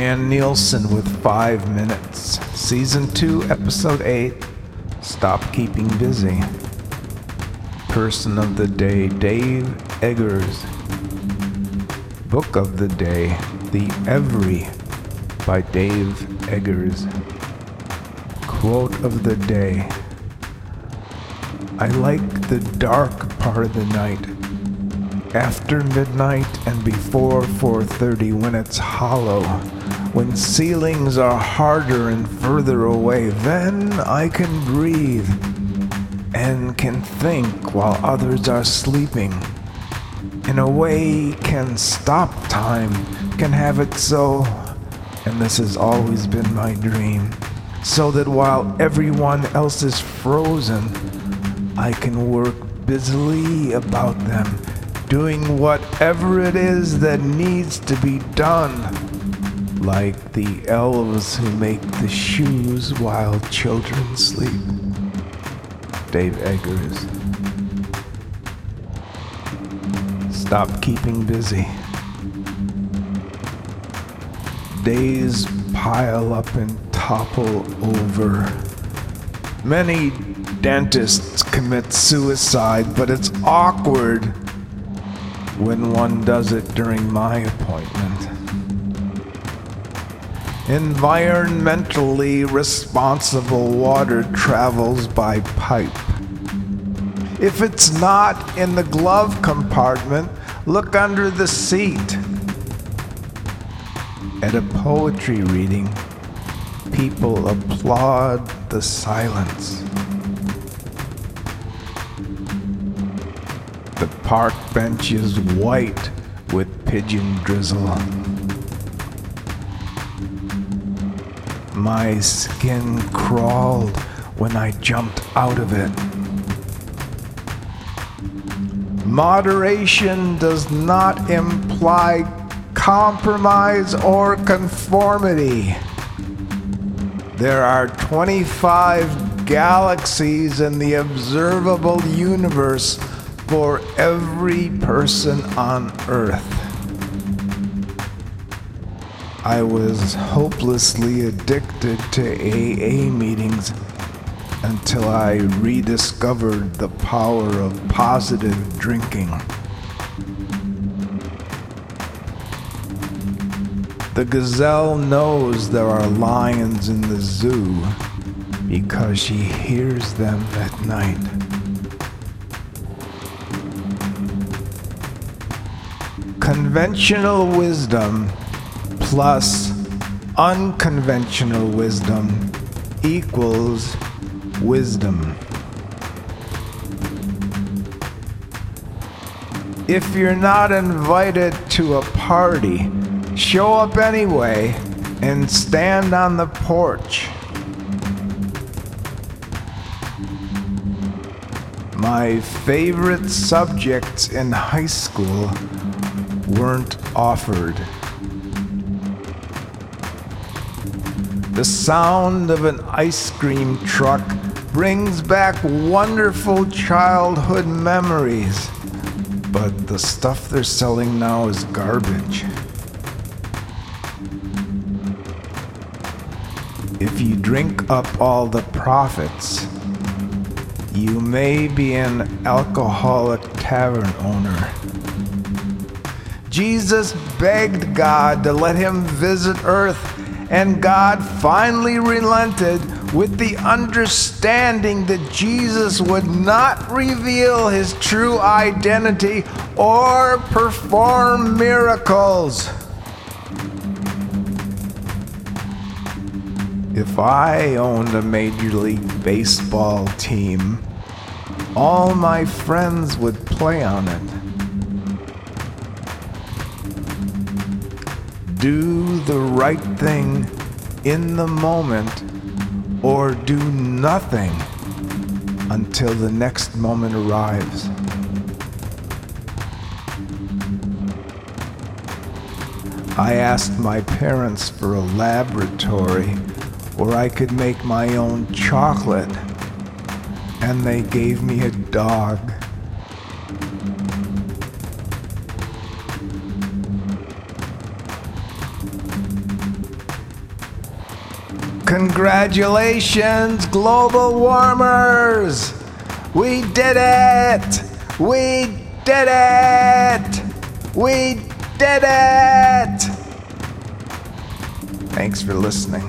Dan Nielsen with Five Minutes, Season 2, Episode 8 Stop Keeping Busy. Person of the Day, Dave Eggers. Book of the Day, The Every by Dave Eggers. Quote of the Day I like the dark part of the night after midnight and before 4:30 when it's hollow when ceilings are harder and further away then I can breathe and can think while others are sleeping in a way can stop time can have it so and this has always been my dream so that while everyone else is frozen I can work busily about them doing whatever it is that needs to be done. Like the elves who make the shoes while children sleep. Dave Eggers. Stop keeping busy. Days pile up and topple over. Many dentists commit suicide, but it's awkward when one does it during my appointment. Environmentally responsible water travels by pipe. If it's not in the glove compartment, look under the seat. At a poetry reading, people applaud the silence. The park bench is white with pigeon drizzle. My skin crawled when I jumped out of it. Moderation does not imply compromise or conformity. There are 25 galaxies in the observable universe for every person on earth. I was hopelessly addicted to AA meetings until I rediscovered the power of positive drinking. The gazelle knows there are lions in the zoo because she hears them at night. Conventional wisdom plus unconventional wisdom equals wisdom. If you're not invited to a party, show up anyway and stand on the porch. My favorite subjects in high school weren't offered. The sound of an ice cream truck brings back wonderful childhood memories, but the stuff they're selling now is garbage. If you drink up all the profits, you may be an alcoholic tavern owner. Jesus begged God to let him visit earth, and God finally relented with the understanding that Jesus would not reveal his true identity or perform miracles. If I owned a Major League Baseball team, all my friends would play on it. Do the right thing in the moment or do nothing until the next moment arrives. I asked my parents for a laboratory where I could make my own chocolate, and they gave me a dog. Congratulations, global warmers! We did it! We did it! We did it! Thanks for listening.